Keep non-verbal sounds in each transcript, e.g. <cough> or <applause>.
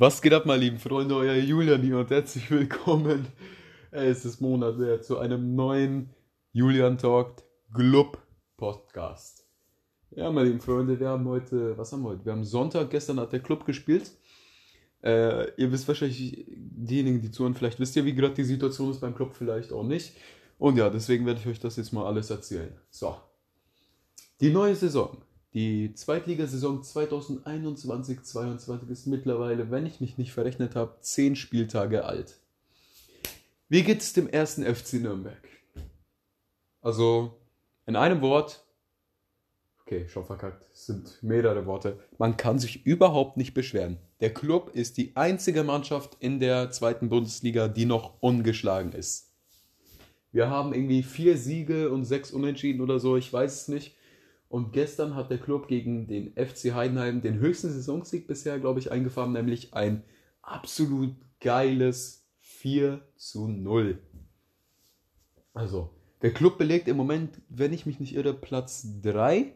Was geht ab, meine lieben Freunde? Euer Julian hier und herzlich willkommen. Es ist Monat wert zu einem neuen Julian Talk Club Podcast. Ja, meine lieben Freunde, wir haben heute, was haben wir heute? Wir haben Sonntag, gestern hat der Club gespielt. Äh, ihr wisst wahrscheinlich, diejenigen, die zuhören, vielleicht wisst ihr, wie gerade die Situation ist beim Club, vielleicht auch nicht. Und ja, deswegen werde ich euch das jetzt mal alles erzählen. So. Die neue Saison die Zweitligasaison 2021-22 ist mittlerweile, wenn ich mich nicht verrechnet habe, zehn Spieltage alt. Wie geht es dem ersten FC Nürnberg? Also, in einem Wort, okay, schon verkackt, es sind mehrere Worte. Man kann sich überhaupt nicht beschweren. Der Club ist die einzige Mannschaft in der zweiten Bundesliga, die noch ungeschlagen ist. Wir haben irgendwie vier Siege und sechs Unentschieden oder so, ich weiß es nicht. Und gestern hat der Club gegen den FC Heidenheim den höchsten Saisonsieg bisher, glaube ich, eingefahren, nämlich ein absolut geiles 4 zu 0. Also, der Club belegt im Moment, wenn ich mich nicht irre, Platz 3.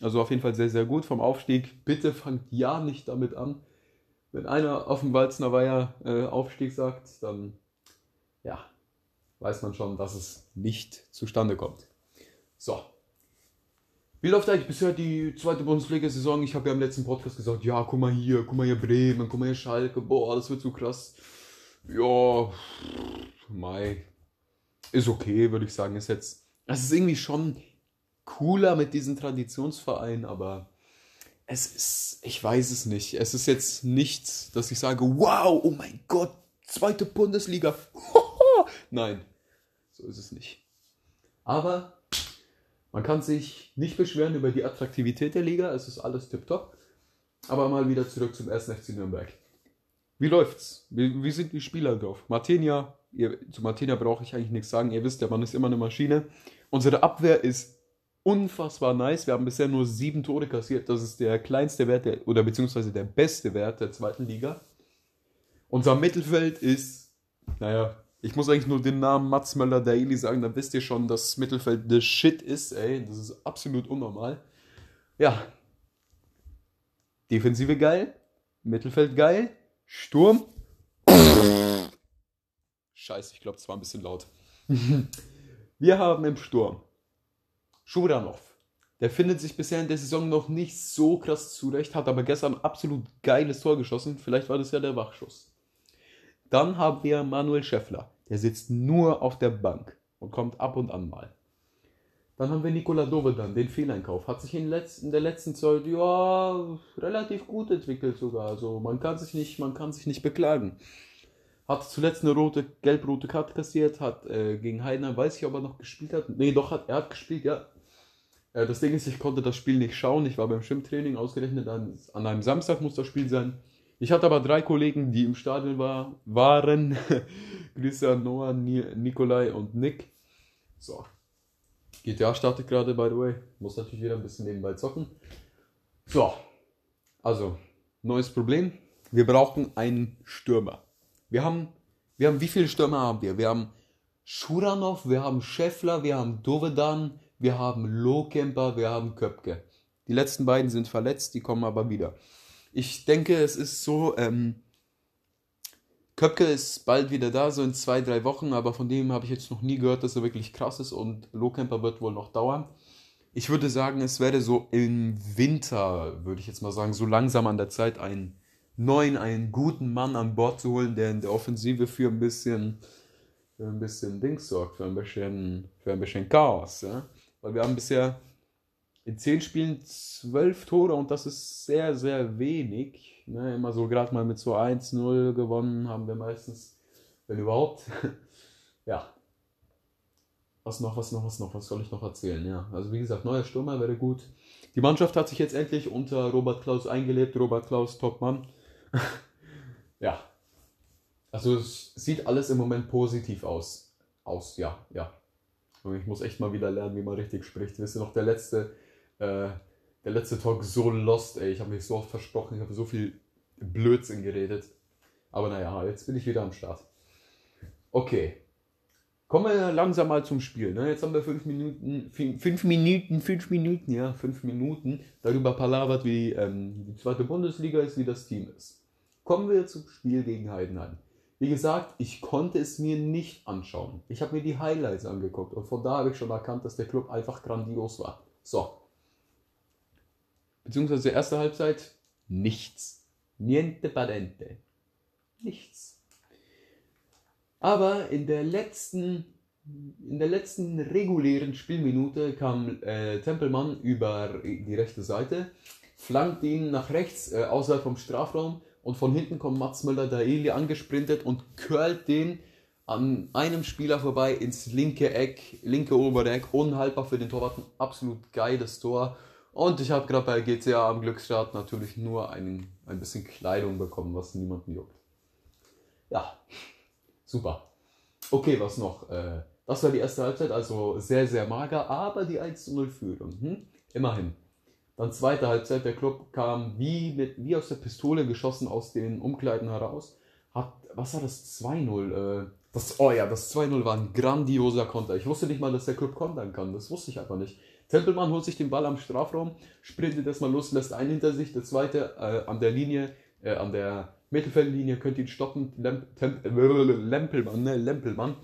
Also auf jeden Fall sehr, sehr gut vom Aufstieg. Bitte fangt ja nicht damit an. Wenn einer auf dem Walzner Weiher äh, Aufstieg sagt, dann ja, weiß man schon, dass es nicht zustande kommt. So, wie läuft eigentlich bisher die zweite Bundesliga-Saison? Ich habe ja im letzten Podcast gesagt, ja, guck mal hier, guck mal hier Bremen, guck mal hier Schalke, boah, das wird so krass. Ja, Mai, ist okay, würde ich sagen. Ist jetzt, es ist irgendwie schon cooler mit diesen Traditionsvereinen, aber es ist, ich weiß es nicht. Es ist jetzt nichts, dass ich sage, wow, oh mein Gott, zweite Bundesliga. <laughs> Nein, so ist es nicht. Aber man kann sich nicht beschweren über die Attraktivität der Liga, es ist alles tipptopp. Aber mal wieder zurück zum 1. FC Nürnberg. Wie läuft's? Wie, wie sind die Spieler drauf? Martinia, ihr, zu Martinia brauche ich eigentlich nichts sagen. Ihr wisst, der Mann ist immer eine Maschine. Unsere Abwehr ist unfassbar nice. Wir haben bisher nur sieben Tore kassiert. Das ist der kleinste Wert der, oder beziehungsweise der beste Wert der zweiten Liga. Unser Mittelfeld ist, naja, ich muss eigentlich nur den Namen Mats Möller-Daily sagen, dann wisst ihr schon, dass das Mittelfeld the shit ist, ey. Das ist absolut unnormal. Ja. Defensive geil. Mittelfeld geil. Sturm. Scheiße, ich glaube, das war ein bisschen laut. <laughs> Wir haben im Sturm Schuranov. Der findet sich bisher in der Saison noch nicht so krass zurecht, hat aber gestern ein absolut geiles Tor geschossen. Vielleicht war das ja der Wachschuss. Dann haben wir Manuel Scheffler. Der sitzt nur auf der Bank und kommt ab und an mal. Dann haben wir Nikola Dovedan, den Fehleinkauf. Hat sich in, letz in der letzten Zeit ja, relativ gut entwickelt sogar. Also man kann sich nicht, man kann sich nicht beklagen. Hat zuletzt eine rote, gelb-rote Karte kassiert, hat äh, gegen Heidenheim, weiß ich, ob er noch gespielt hat. Nee, doch, hat, er hat gespielt, ja. Äh, das Ding ist, ich konnte das Spiel nicht schauen. Ich war beim Schwimmtraining ausgerechnet. An, an einem Samstag muss das Spiel sein. Ich hatte aber drei Kollegen, die im Stadion war, waren. <laughs> Grüße an Noah, Nikolai und Nick. So. GTA startet gerade, by the way. Muss natürlich wieder ein bisschen nebenbei zocken. So. Also, neues Problem. Wir brauchen einen Stürmer. Wir haben, wir haben, wie viele Stürmer haben wir? Wir haben Schuranov, wir haben Scheffler, wir haben Dovedan, wir haben Lohkemper, wir haben Köpke. Die letzten beiden sind verletzt, die kommen aber wieder. Ich denke, es ist so, ähm, Köpke ist bald wieder da, so in zwei, drei Wochen, aber von dem habe ich jetzt noch nie gehört, dass er wirklich krass ist und Lowcamper wird wohl noch dauern. Ich würde sagen, es wäre so im Winter, würde ich jetzt mal sagen, so langsam an der Zeit, einen neuen, einen guten Mann an Bord zu holen, der in der Offensive für ein bisschen, für ein bisschen Dings sorgt, für ein bisschen, für ein bisschen Chaos. Ja? Weil wir haben bisher in zehn Spielen zwölf Tore und das ist sehr, sehr wenig. Ne? Immer so gerade mal mit so 1-0 gewonnen haben wir meistens, wenn überhaupt. <laughs> ja. Was noch, was noch, was noch, was soll ich noch erzählen? Ja, also wie gesagt, neuer Stürmer wäre gut. Die Mannschaft hat sich jetzt endlich unter Robert Klaus eingelebt. Robert Klaus, Topmann. <laughs> ja. Also es sieht alles im Moment positiv aus. Aus, ja, ja. Ich muss echt mal wieder lernen, wie man richtig spricht. Wisst ihr noch, der letzte, äh, der letzte Talk so lost, ey. Ich habe mich so oft versprochen, ich habe so viel Blödsinn geredet. Aber naja, jetzt bin ich wieder am Start. Okay. Kommen wir langsam mal zum Spiel. Ne? Jetzt haben wir fünf Minuten, fünf Minuten, fünf Minuten, ja, fünf Minuten darüber palavert, wie ähm, die zweite Bundesliga ist, wie das Team ist. Kommen wir zum Spiel gegen Heidenheim. Wie gesagt, ich konnte es mir nicht anschauen. Ich habe mir die Highlights angeguckt und von da habe ich schon erkannt, dass der Club einfach grandios war. So. Beziehungsweise erste Halbzeit nichts. Niente parente. Nichts. Aber in der letzten, in der letzten regulären Spielminute kam äh, Tempelmann über die rechte Seite, flankt ihn nach rechts äh, außerhalb vom Strafraum und von hinten kommt Mats Möller-Daeli angesprintet und curlt den an einem Spieler vorbei ins linke Eck, linke obere Eck, unhaltbar für den Torwart, ein absolut geiles Tor. Und ich habe gerade bei GTA am Glücksstart natürlich nur ein, ein bisschen Kleidung bekommen, was niemanden juckt. Ja, super. Okay, was noch? Äh, das war die erste Halbzeit, also sehr, sehr mager, aber die 1-0-Führung. Hm? Immerhin. Dann zweite Halbzeit, der Club kam wie, mit, wie aus der Pistole geschossen aus den Umkleiden heraus. Hat, was war das 2-0? Äh, das, oh ja, das 2-0 war ein grandioser Konter. Ich wusste nicht mal, dass der Club kontern kann. Das wusste ich einfach nicht. Tempelmann holt sich den Ball am Strafraum, sprintet erstmal los, lässt einen hinter sich, der zweite äh, an der Linie, äh, an der Mittelfeldlinie, könnte ihn stoppen. Lemp, Temp, <laughs> Lempelmann, ne, Lempelmann.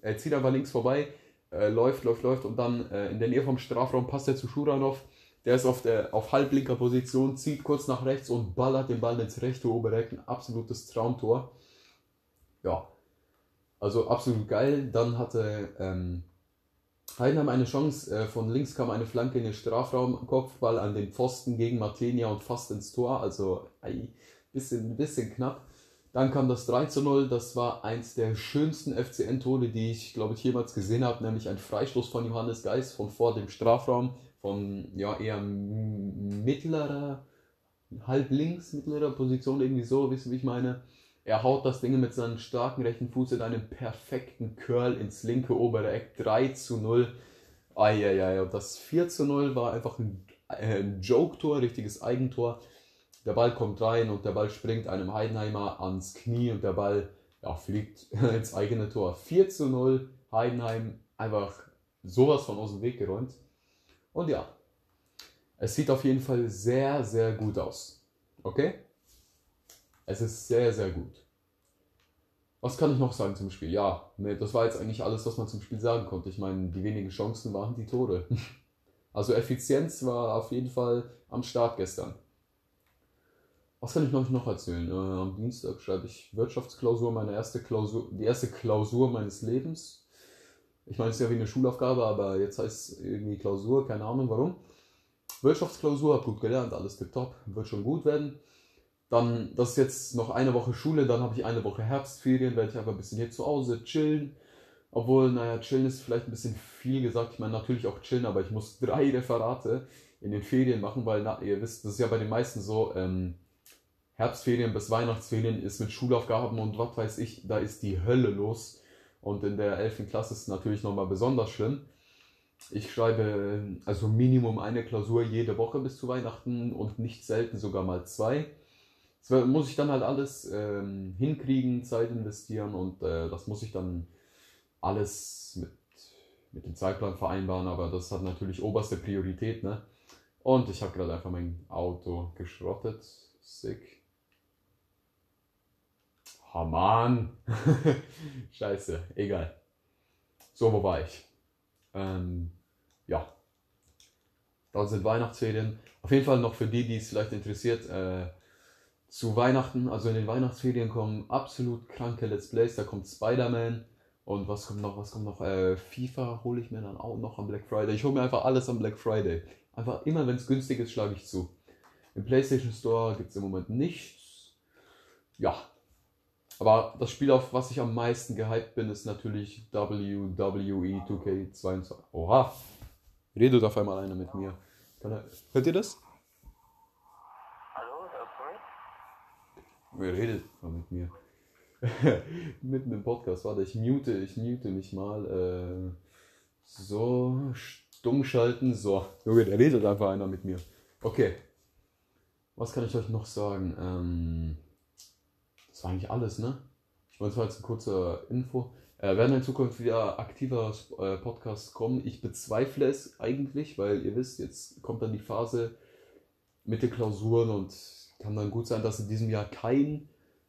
Er zieht aber links vorbei, äh, läuft, läuft, läuft und dann äh, in der Nähe vom Strafraum passt er zu Schuranov. Der ist auf, der, auf halblinker Position, zieht kurz nach rechts und ballert den Ball ins rechte Obereck. Ein absolutes Traumtor. Ja, also absolut geil. Dann hatte ähm, Heidenheim eine Chance. Äh, von links kam eine Flanke in den Strafraum, Kopfball an den Pfosten gegen Martenia und fast ins Tor. Also ein bisschen, bisschen knapp. Dann kam das 3 zu 0. Das war eins der schönsten FCN-Tore, die ich, glaube ich, jemals gesehen habe. Nämlich ein Freistoß von Johannes Geis von vor dem Strafraum. Von ja, eher mittlerer, halb links, mittlerer Position, irgendwie so, wisst ihr, wie ich meine. Er haut das Ding mit seinem starken rechten Fuß in einem perfekten Curl ins linke obere Eck. 3 zu 0. Eieiei. Und das 4 zu 0 war einfach ein, äh, ein Joke-Tor, richtiges Eigentor. Der Ball kommt rein und der Ball springt einem Heidenheimer ans Knie und der Ball ja, fliegt <laughs> ins eigene Tor. 4 zu 0. Heidenheim einfach sowas von aus dem Weg geräumt. Und ja, es sieht auf jeden Fall sehr, sehr gut aus. Okay? Es ist sehr, sehr gut. Was kann ich noch sagen zum Spiel? Ja, nee, das war jetzt eigentlich alles, was man zum Spiel sagen konnte. Ich meine, die wenigen Chancen waren die Tore. <laughs> Also Effizienz war auf jeden Fall am Start gestern. Was kann ich euch noch erzählen? Äh, am Dienstag schreibe ich Wirtschaftsklausur, meine erste Klausur, die erste Klausur meines Lebens. Ich meine, es ist ja wie eine Schulaufgabe, aber jetzt heißt es irgendwie Klausur, keine Ahnung warum. Wirtschaftsklausur, hab gut gelernt, alles tipptopp, wird schon gut werden. Dann, das ist jetzt noch eine Woche Schule, dann habe ich eine Woche Herbstferien, werde ich einfach ein bisschen hier zu Hause chillen. Obwohl, naja, chillen ist vielleicht ein bisschen viel gesagt. Ich meine, natürlich auch chillen, aber ich muss drei Referate in den Ferien machen, weil, na, ihr wisst, das ist ja bei den meisten so, ähm, Herbstferien bis Weihnachtsferien ist mit Schulaufgaben und was weiß ich, da ist die Hölle los. Und in der 11. Klasse ist es natürlich nochmal besonders schlimm. Ich schreibe also Minimum eine Klausur jede Woche bis zu Weihnachten und nicht selten sogar mal zwei. Muss ich dann halt alles ähm, hinkriegen, Zeit investieren und äh, das muss ich dann alles mit, mit dem Zeitplan vereinbaren, aber das hat natürlich oberste Priorität, ne? Und ich habe gerade einfach mein Auto geschrottet. Sick. Oh. <laughs> Scheiße, egal. So, wo war ich? Ähm, ja. Dann sind Weihnachtsferien. Auf jeden Fall noch für die, die es vielleicht interessiert, äh, zu Weihnachten, also in den Weihnachtsferien kommen absolut kranke Let's Plays. Da kommt Spider-Man und was kommt noch? Was kommt noch? Äh, FIFA hole ich mir dann auch noch am Black Friday. Ich hole mir einfach alles am Black Friday. Einfach immer, wenn es günstig ist, schlage ich zu. Im PlayStation Store gibt es im Moment nichts. Ja. Aber das Spiel, auf was ich am meisten gehypt bin, ist natürlich WWE 2K22. Oha! Redet auf einmal einer mit mir. Hört ihr das? Wer redet mit mir? <laughs> Mitten im Podcast. Warte, ich mute, ich mute mich mal. Äh, so, stumm schalten. So, Junge, der redet einfach einer mit mir. Okay. Was kann ich euch noch sagen? Ähm, das war eigentlich alles, ne? Ich war jetzt ein kurzer Info. Äh, werden in Zukunft wieder aktiver äh, Podcasts kommen? Ich bezweifle es eigentlich, weil ihr wisst, jetzt kommt dann die Phase mit den Klausuren und kann dann gut sein, dass in diesem Jahr kein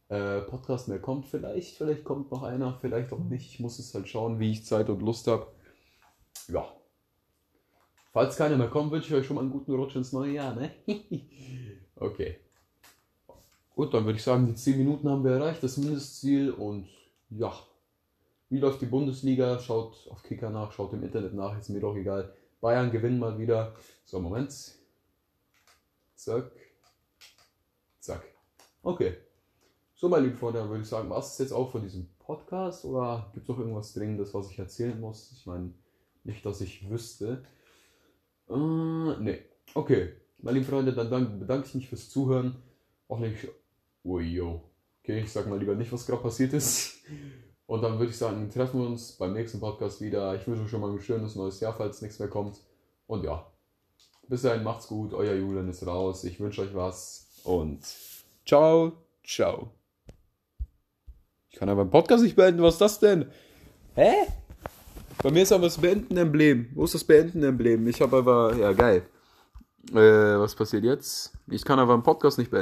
äh, Podcast mehr kommt. Vielleicht, vielleicht kommt noch einer, vielleicht auch nicht. Ich muss es halt schauen, wie ich Zeit und Lust habe. Ja. Falls keiner mehr kommt, wünsche ich euch schon mal einen guten Rutsch ins neue Jahr, ne? <laughs> okay. Gut, dann würde ich sagen, die 10 Minuten haben wir erreicht, das Mindestziel und ja. Wie läuft die Bundesliga? Schaut auf Kicker nach, schaut im Internet nach, ist mir doch egal. Bayern gewinnen mal wieder. So, Moment. Zack. Zack. Okay. So, meine lieben Freunde, dann würde ich sagen, was ist jetzt auch von diesem Podcast oder gibt es noch irgendwas Dringendes, was ich erzählen muss? Ich meine, nicht, dass ich wüsste. Äh, ne. Okay. Meine lieben Freunde, dann bedanke ich mich fürs Zuhören. Auch nicht. Ui, yo. Okay, ich sag mal lieber nicht, was gerade passiert ist. <laughs> Und dann würde ich sagen, treffen wir uns beim nächsten Podcast wieder. Ich wünsche euch schon mal ein schönes neues Jahr, falls nichts mehr kommt. Und ja, bis dahin macht's gut. Euer Julian ist raus. Ich wünsche euch was und ciao, ciao. Ich kann aber den Podcast nicht beenden. Was ist das denn? Hä? Bei mir ist aber das Beenden-Emblem. Wo ist das Beenden-Emblem? Ich habe aber. Ja, geil. Äh, was passiert jetzt? Ich kann aber einen Podcast nicht beenden.